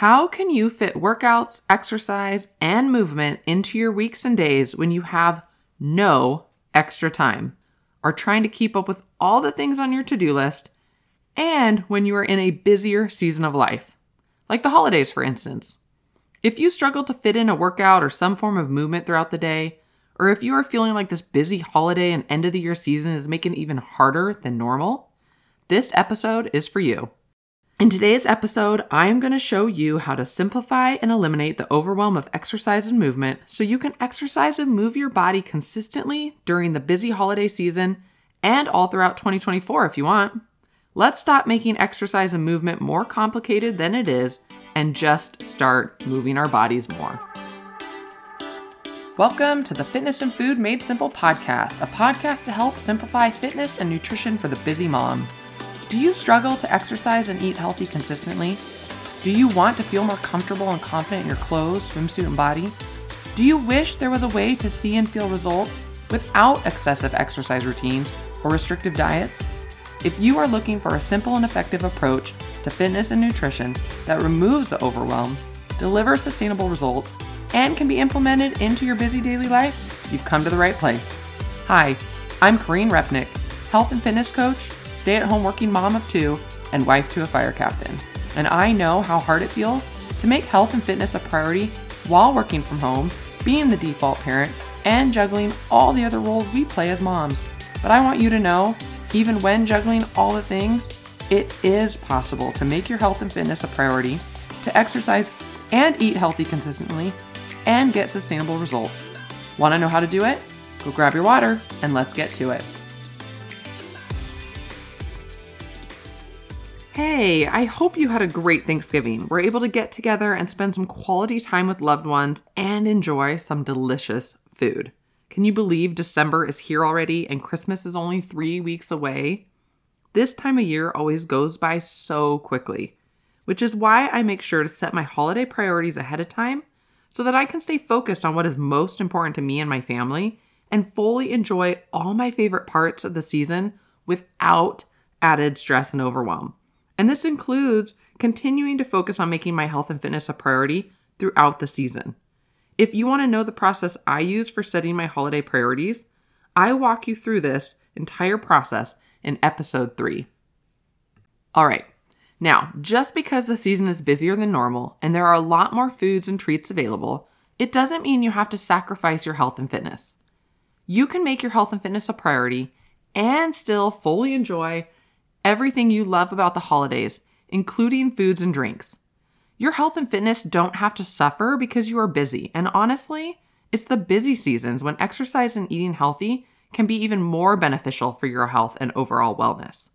How can you fit workouts, exercise, and movement into your weeks and days when you have no extra time, are trying to keep up with all the things on your to do list, and when you are in a busier season of life, like the holidays, for instance? If you struggle to fit in a workout or some form of movement throughout the day, or if you are feeling like this busy holiday and end of the year season is making it even harder than normal, this episode is for you. In today's episode, I am going to show you how to simplify and eliminate the overwhelm of exercise and movement so you can exercise and move your body consistently during the busy holiday season and all throughout 2024 if you want. Let's stop making exercise and movement more complicated than it is and just start moving our bodies more. Welcome to the Fitness and Food Made Simple podcast, a podcast to help simplify fitness and nutrition for the busy mom. Do you struggle to exercise and eat healthy consistently? Do you want to feel more comfortable and confident in your clothes, swimsuit, and body? Do you wish there was a way to see and feel results without excessive exercise routines or restrictive diets? If you are looking for a simple and effective approach to fitness and nutrition that removes the overwhelm, delivers sustainable results, and can be implemented into your busy daily life, you've come to the right place. Hi, I'm Corene Repnick, health and fitness coach stay at home working mom of two, and wife to a fire captain. And I know how hard it feels to make health and fitness a priority while working from home, being the default parent, and juggling all the other roles we play as moms. But I want you to know, even when juggling all the things, it is possible to make your health and fitness a priority, to exercise and eat healthy consistently, and get sustainable results. Want to know how to do it? Go grab your water and let's get to it. Hey, I hope you had a great Thanksgiving. We're able to get together and spend some quality time with loved ones and enjoy some delicious food. Can you believe December is here already and Christmas is only three weeks away? This time of year always goes by so quickly, which is why I make sure to set my holiday priorities ahead of time so that I can stay focused on what is most important to me and my family and fully enjoy all my favorite parts of the season without added stress and overwhelm. And this includes continuing to focus on making my health and fitness a priority throughout the season. If you want to know the process I use for setting my holiday priorities, I walk you through this entire process in episode 3. All right. Now, just because the season is busier than normal and there are a lot more foods and treats available, it doesn't mean you have to sacrifice your health and fitness. You can make your health and fitness a priority and still fully enjoy everything you love about the holidays, including foods and drinks. Your health and fitness don't have to suffer because you are busy. And honestly, it's the busy seasons when exercise and eating healthy can be even more beneficial for your health and overall wellness.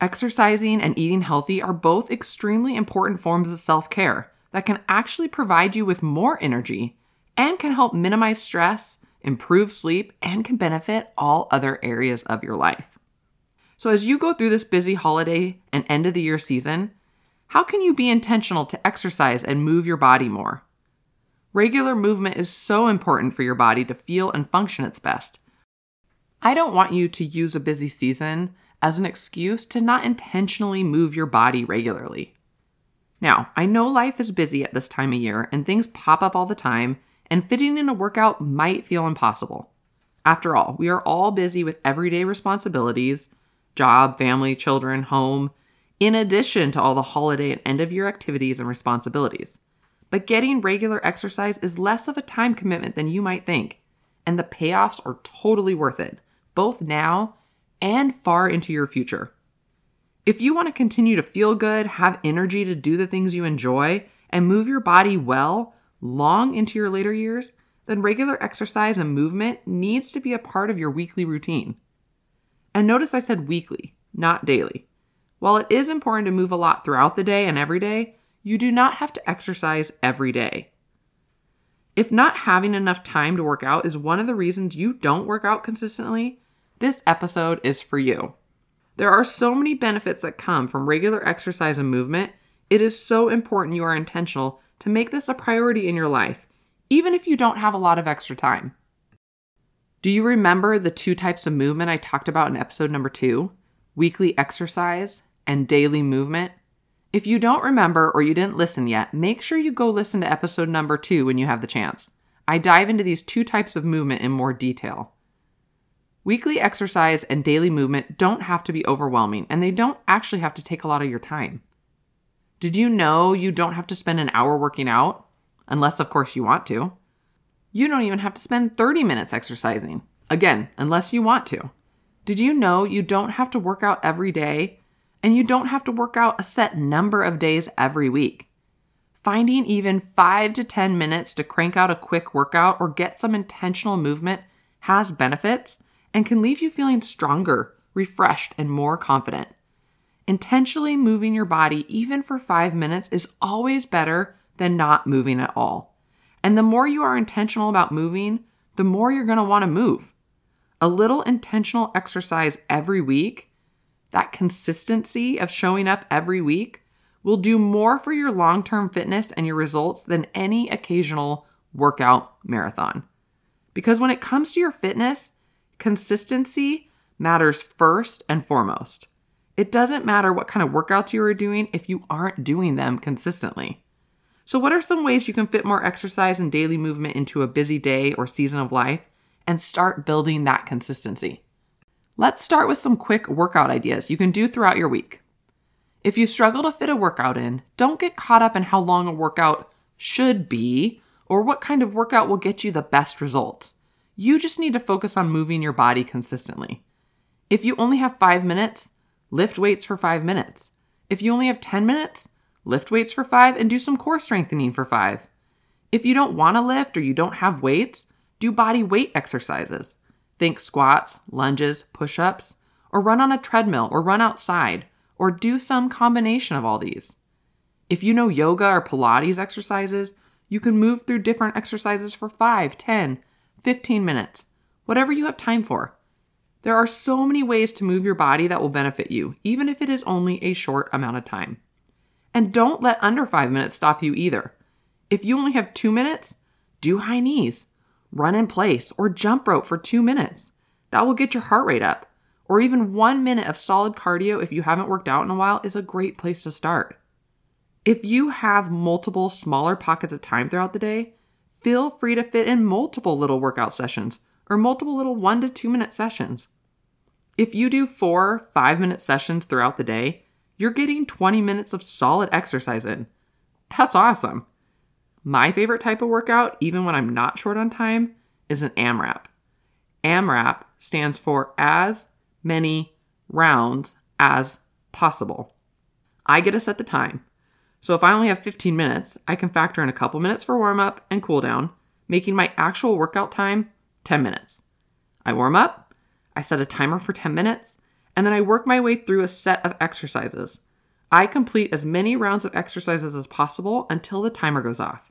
Exercising and eating healthy are both extremely important forms of self care that can actually provide you with more energy and can help minimize stress, improve sleep, and can benefit all other areas of your life. So, as you go through this busy holiday and end of the year season, how can you be intentional to exercise and move your body more? Regular movement is so important for your body to feel and function its best. I don't want you to use a busy season as an excuse to not intentionally move your body regularly. Now, I know life is busy at this time of year and things pop up all the time, and fitting in a workout might feel impossible. After all, we are all busy with everyday responsibilities, job, family, children, home, in addition to all the holiday and end of year activities and responsibilities. But getting regular exercise is less of a time commitment than you might think, and the payoffs are totally worth it, both now and far into your future. If you want to continue to feel good, have energy to do the things you enjoy, and move your body well long into your later years, then regular exercise and movement needs to be a part of your weekly routine. And notice I said weekly, not daily. While it is important to move a lot throughout the day and every day, you do not have to exercise every day. If not having enough time to work out is one of the reasons you don't work out consistently, this episode is for you. There are so many benefits that come from regular exercise and movement. It is so important you are intentional to make this a priority in your life, even if you don't have a lot of extra time. Do you remember the two types of movement I talked about in episode number two weekly exercise and daily movement? If you don't remember or you didn't listen yet, make sure you go listen to episode number two when you have the chance. I dive into these two types of movement in more detail. Weekly exercise and daily movement don't have to be overwhelming, and they don't actually have to take a lot of your time. Did you know you don't have to spend an hour working out? Unless, of course, you want to. You don't even have to spend 30 minutes exercising. Again, unless you want to. Did you know you don't have to work out every day and you don't have to work out a set number of days every week? Finding even 5 to 10 minutes to crank out a quick workout or get some intentional movement has benefits and can leave you feeling stronger, refreshed, and more confident. Intentionally moving your body, even for five minutes, is always better than not moving at all. And the more you are intentional about moving, the more you're going to want to move. A little intentional exercise every week, that consistency of showing up every week, will do more for your long term fitness and your results than any occasional workout marathon. Because when it comes to your fitness, consistency matters first and foremost. It doesn't matter what kind of workouts you are doing if you aren't doing them consistently. So, what are some ways you can fit more exercise and daily movement into a busy day or season of life and start building that consistency? Let's start with some quick workout ideas you can do throughout your week. If you struggle to fit a workout in, don't get caught up in how long a workout should be or what kind of workout will get you the best results. You just need to focus on moving your body consistently. If you only have five minutes, lift weights for five minutes. If you only have 10 minutes, lift weights for five and do some core strengthening for five. If you don't want to lift or you don't have weights, do body weight exercises. Think squats, lunges, push ups, or run on a treadmill or run outside, or do some combination of all these. If you know yoga or Pilates exercises, you can move through different exercises for 5, 10, 15 minutes, whatever you have time for. There are so many ways to move your body that will benefit you, even if it is only a short amount of time. And don't let under five minutes stop you either. If you only have two minutes, do high knees, run in place, or jump rope for two minutes. That will get your heart rate up. Or even one minute of solid cardio if you haven't worked out in a while is a great place to start. If you have multiple smaller pockets of time throughout the day, feel free to fit in multiple little workout sessions or multiple little one to two minute sessions. If you do four five minute sessions throughout the day, you're getting 20 minutes of solid exercise in. That's awesome. My favorite type of workout, even when I'm not short on time, is an AMRAP. AMRAP stands for as many rounds as possible. I get to set the time. So if I only have 15 minutes, I can factor in a couple minutes for warm up and cool down, making my actual workout time 10 minutes. I warm up, I set a timer for 10 minutes, and then I work my way through a set of exercises. I complete as many rounds of exercises as possible until the timer goes off.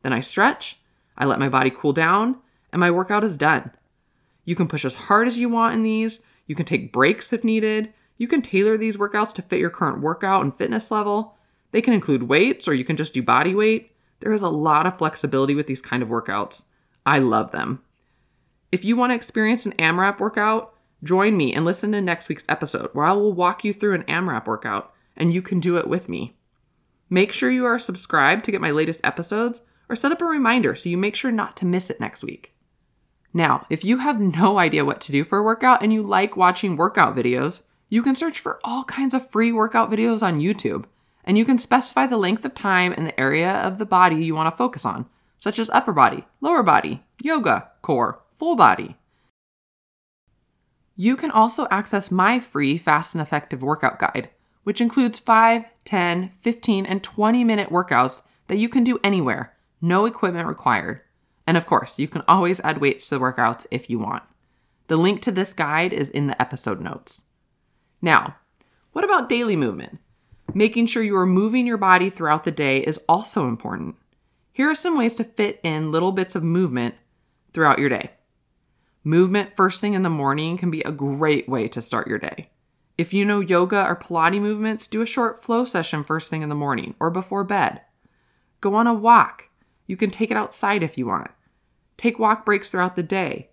Then I stretch, I let my body cool down, and my workout is done. You can push as hard as you want in these, you can take breaks if needed, you can tailor these workouts to fit your current workout and fitness level. They can include weights or you can just do body weight. There is a lot of flexibility with these kind of workouts. I love them. If you want to experience an AMRAP workout, join me and listen to next week's episode where I will walk you through an AMRAP workout and you can do it with me. Make sure you are subscribed to get my latest episodes or set up a reminder so you make sure not to miss it next week. Now, if you have no idea what to do for a workout and you like watching workout videos, you can search for all kinds of free workout videos on YouTube, and you can specify the length of time and the area of the body you want to focus on, such as upper body, lower body, yoga, core, full body. You can also access my free fast and effective workout guide, which includes 5, 10, 15, and 20 minute workouts that you can do anywhere, no equipment required. And of course, you can always add weights to the workouts if you want. The link to this guide is in the episode notes. Now, what about daily movement? Making sure you are moving your body throughout the day is also important. Here are some ways to fit in little bits of movement throughout your day. Movement first thing in the morning can be a great way to start your day. If you know yoga or Pilates movements, do a short flow session first thing in the morning or before bed. Go on a walk. You can take it outside if you want. Take walk breaks throughout the day.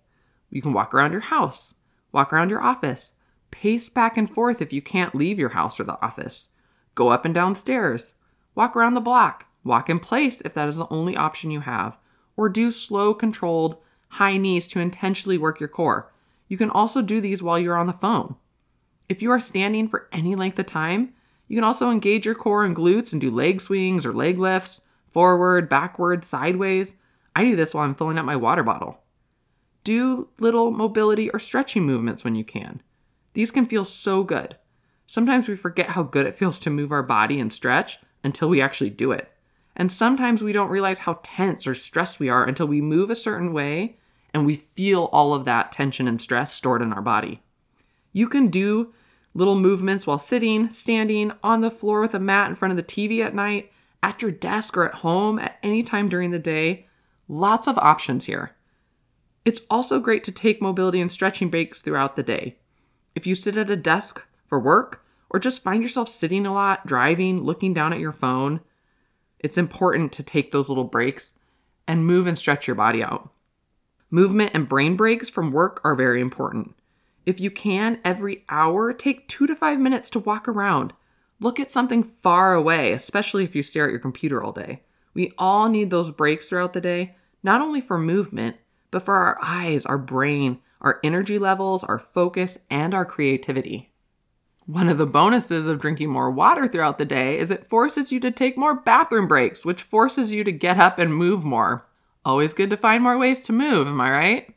You can walk around your house, walk around your office, pace back and forth if you can't leave your house or the office. Go up and down stairs. Walk around the block. Walk in place if that is the only option you have. Or do slow, controlled, high knees to intentionally work your core. You can also do these while you're on the phone. If you are standing for any length of time, you can also engage your core and glutes and do leg swings or leg lifts, forward, backward, sideways. I do this while I'm filling up my water bottle. Do little mobility or stretching movements when you can. These can feel so good. Sometimes we forget how good it feels to move our body and stretch until we actually do it. And sometimes we don't realize how tense or stressed we are until we move a certain way and we feel all of that tension and stress stored in our body. You can do little movements while sitting, standing, on the floor with a mat in front of the TV at night, at your desk or at home at any time during the day. Lots of options here. It's also great to take mobility and stretching breaks throughout the day. If you sit at a desk for work or just find yourself sitting a lot, driving, looking down at your phone, it's important to take those little breaks and move and stretch your body out. Movement and brain breaks from work are very important. If you can, every hour, take two to five minutes to walk around. Look at something far away, especially if you stare at your computer all day. We all need those breaks throughout the day, not only for movement, but for our eyes, our brain, our energy levels, our focus, and our creativity. One of the bonuses of drinking more water throughout the day is it forces you to take more bathroom breaks, which forces you to get up and move more. Always good to find more ways to move, am I right?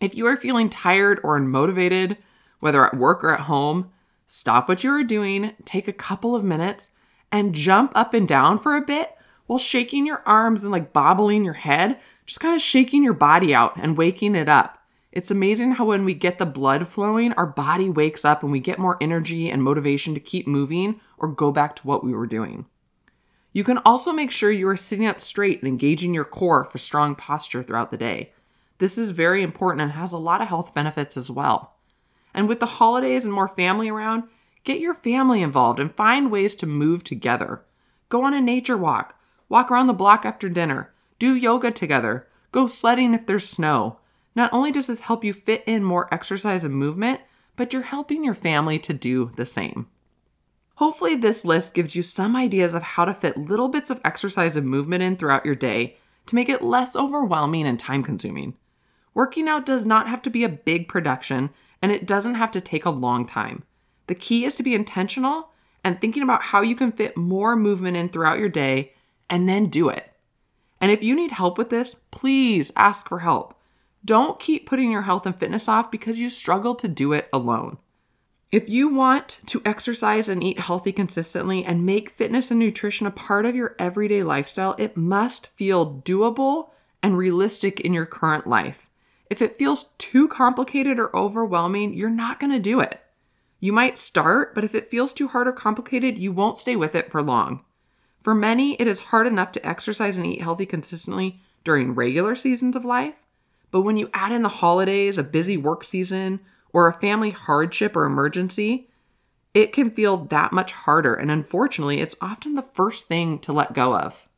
If you are feeling tired or unmotivated, whether at work or at home, stop what you are doing, take a couple of minutes, and jump up and down for a bit while shaking your arms and like bobbling your head, just kind of shaking your body out and waking it up. It's amazing how when we get the blood flowing, our body wakes up and we get more energy and motivation to keep moving or go back to what we were doing. You can also make sure you are sitting up straight and engaging your core for strong posture throughout the day. This is very important and has a lot of health benefits as well. And with the holidays and more family around, get your family involved and find ways to move together. Go on a nature walk, walk around the block after dinner, do yoga together, go sledding if there's snow. Not only does this help you fit in more exercise and movement, but you're helping your family to do the same. Hopefully, this list gives you some ideas of how to fit little bits of exercise and movement in throughout your day to make it less overwhelming and time consuming. Working out does not have to be a big production and it doesn't have to take a long time. The key is to be intentional and thinking about how you can fit more movement in throughout your day and then do it. And if you need help with this, please ask for help. Don't keep putting your health and fitness off because you struggle to do it alone. If you want to exercise and eat healthy consistently and make fitness and nutrition a part of your everyday lifestyle, it must feel doable and realistic in your current life. If it feels too complicated or overwhelming, you're not going to do it. You might start, but if it feels too hard or complicated, you won't stay with it for long. For many, it is hard enough to exercise and eat healthy consistently during regular seasons of life, but when you add in the holidays, a busy work season, or a family hardship or emergency, it can feel that much harder. And unfortunately, it's often the first thing to let go of.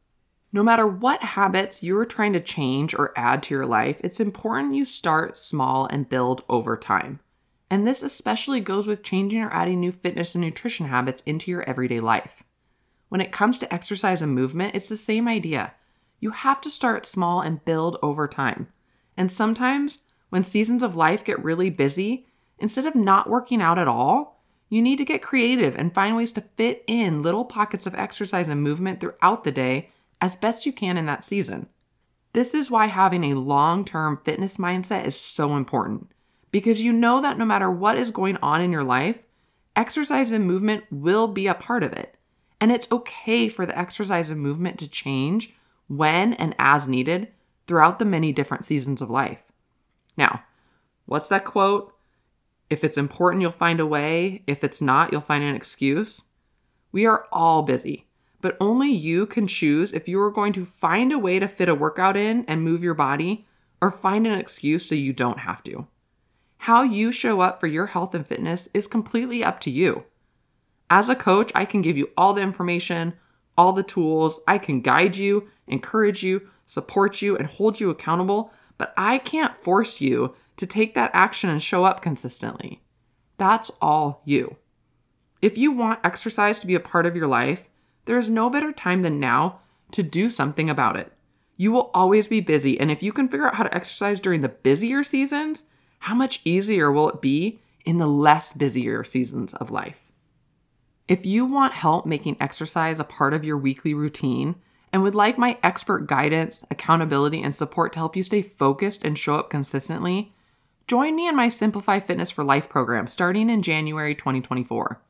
No matter what habits you're trying to change or add to your life, it's important you start small and build over time. And this especially goes with changing or adding new fitness and nutrition habits into your everyday life. When it comes to exercise and movement, it's the same idea. You have to start small and build over time. And sometimes, when seasons of life get really busy, instead of not working out at all, you need to get creative and find ways to fit in little pockets of exercise and movement throughout the day as best you can in that season. This is why having a long term fitness mindset is so important because you know that no matter what is going on in your life, exercise and movement will be a part of it. And it's okay for the exercise and movement to change when and as needed throughout the many different seasons of life. Now, what's that quote? If it's important, you'll find a way. If it's not, you'll find an excuse. We are all busy, but only you can choose if you are going to find a way to fit a workout in and move your body or find an excuse so you don't have to. How you show up for your health and fitness is completely up to you. As a coach, I can give you all the information, all the tools, I can guide you, encourage you, support you, and hold you accountable, but I can't force you to take that action and show up consistently. That's all you. If you want exercise to be a part of your life, there is no better time than now to do something about it. You will always be busy, and if you can figure out how to exercise during the busier seasons, how much easier will it be in the less busier seasons of life? If you want help making exercise a part of your weekly routine and would like my expert guidance, accountability, and support to help you stay focused and show up consistently, join me in my Simplify Fitness for Life program starting in January 2024.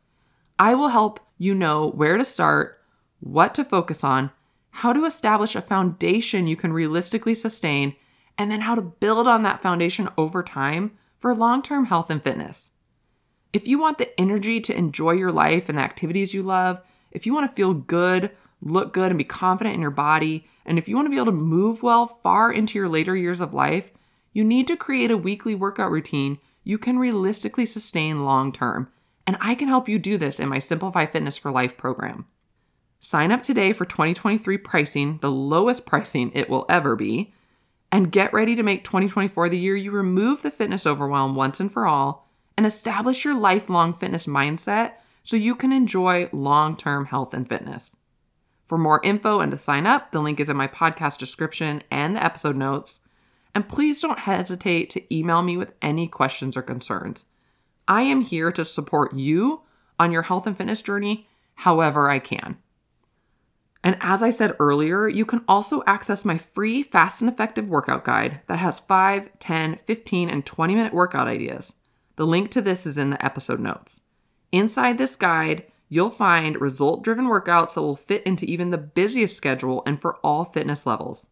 I will help you know where to start, what to focus on, how to establish a foundation you can realistically sustain, and then how to build on that foundation over time for long term health and fitness. If you want the energy to enjoy your life and the activities you love, if you want to feel good, look good, and be confident in your body, and if you want to be able to move well far into your later years of life, you need to create a weekly workout routine you can realistically sustain long term. And I can help you do this in my Simplify Fitness for Life program. Sign up today for 2023 pricing, the lowest pricing it will ever be, and get ready to make 2024 the year you remove the fitness overwhelm once and for all and establish your lifelong fitness mindset so you can enjoy long term health and fitness. For more info and to sign up, the link is in my podcast description and the episode notes. And please don't hesitate to email me with any questions or concerns. I am here to support you on your health and fitness journey however I can. And as I said earlier, you can also access my free fast and effective workout guide that has 5, 10, 15, and 20 minute workout ideas. The link to this is in the episode notes. Inside this guide, you'll find result driven workouts that will fit into even the busiest schedule and for all fitness levels.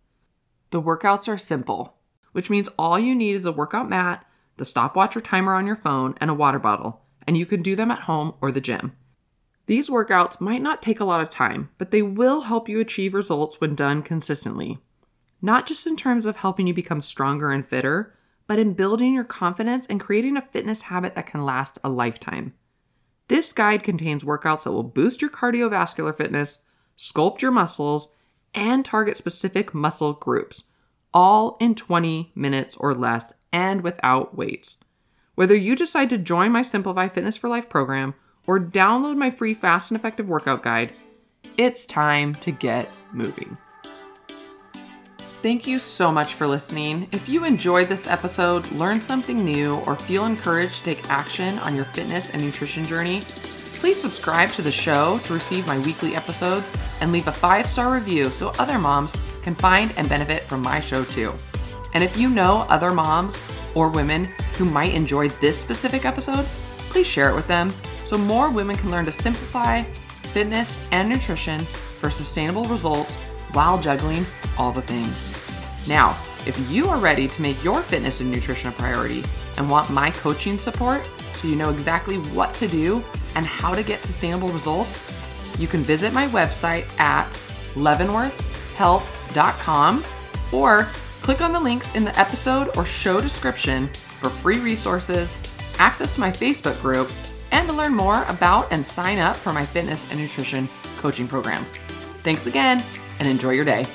The workouts are simple, which means all you need is a workout mat, the stopwatch or timer on your phone, and a water bottle, and you can do them at home or the gym. These workouts might not take a lot of time, but they will help you achieve results when done consistently. Not just in terms of helping you become stronger and fitter, but in building your confidence and creating a fitness habit that can last a lifetime. This guide contains workouts that will boost your cardiovascular fitness, sculpt your muscles, and target specific muscle groups, all in 20 minutes or less and without weights. Whether you decide to join my Simplify Fitness for Life program or download my free fast and effective workout guide, it's time to get moving. Thank you so much for listening. If you enjoyed this episode, learned something new, or feel encouraged to take action on your fitness and nutrition journey, please subscribe to the show to receive my weekly episodes and leave a five star review so other moms can find and benefit from my show too. And if you know other moms or women who might enjoy this specific episode, please share it with them so more women can learn to simplify fitness and nutrition for sustainable results while juggling all the things. Now, if you are ready to make your fitness and nutrition a priority and want my coaching support so you know exactly what to do and how to get sustainable results, you can visit my website at leavenworthhealth.com or click on the links in the episode or show description for free resources, access to my Facebook group, and to learn more about and sign up for my fitness and nutrition coaching programs. Thanks again and enjoy your day.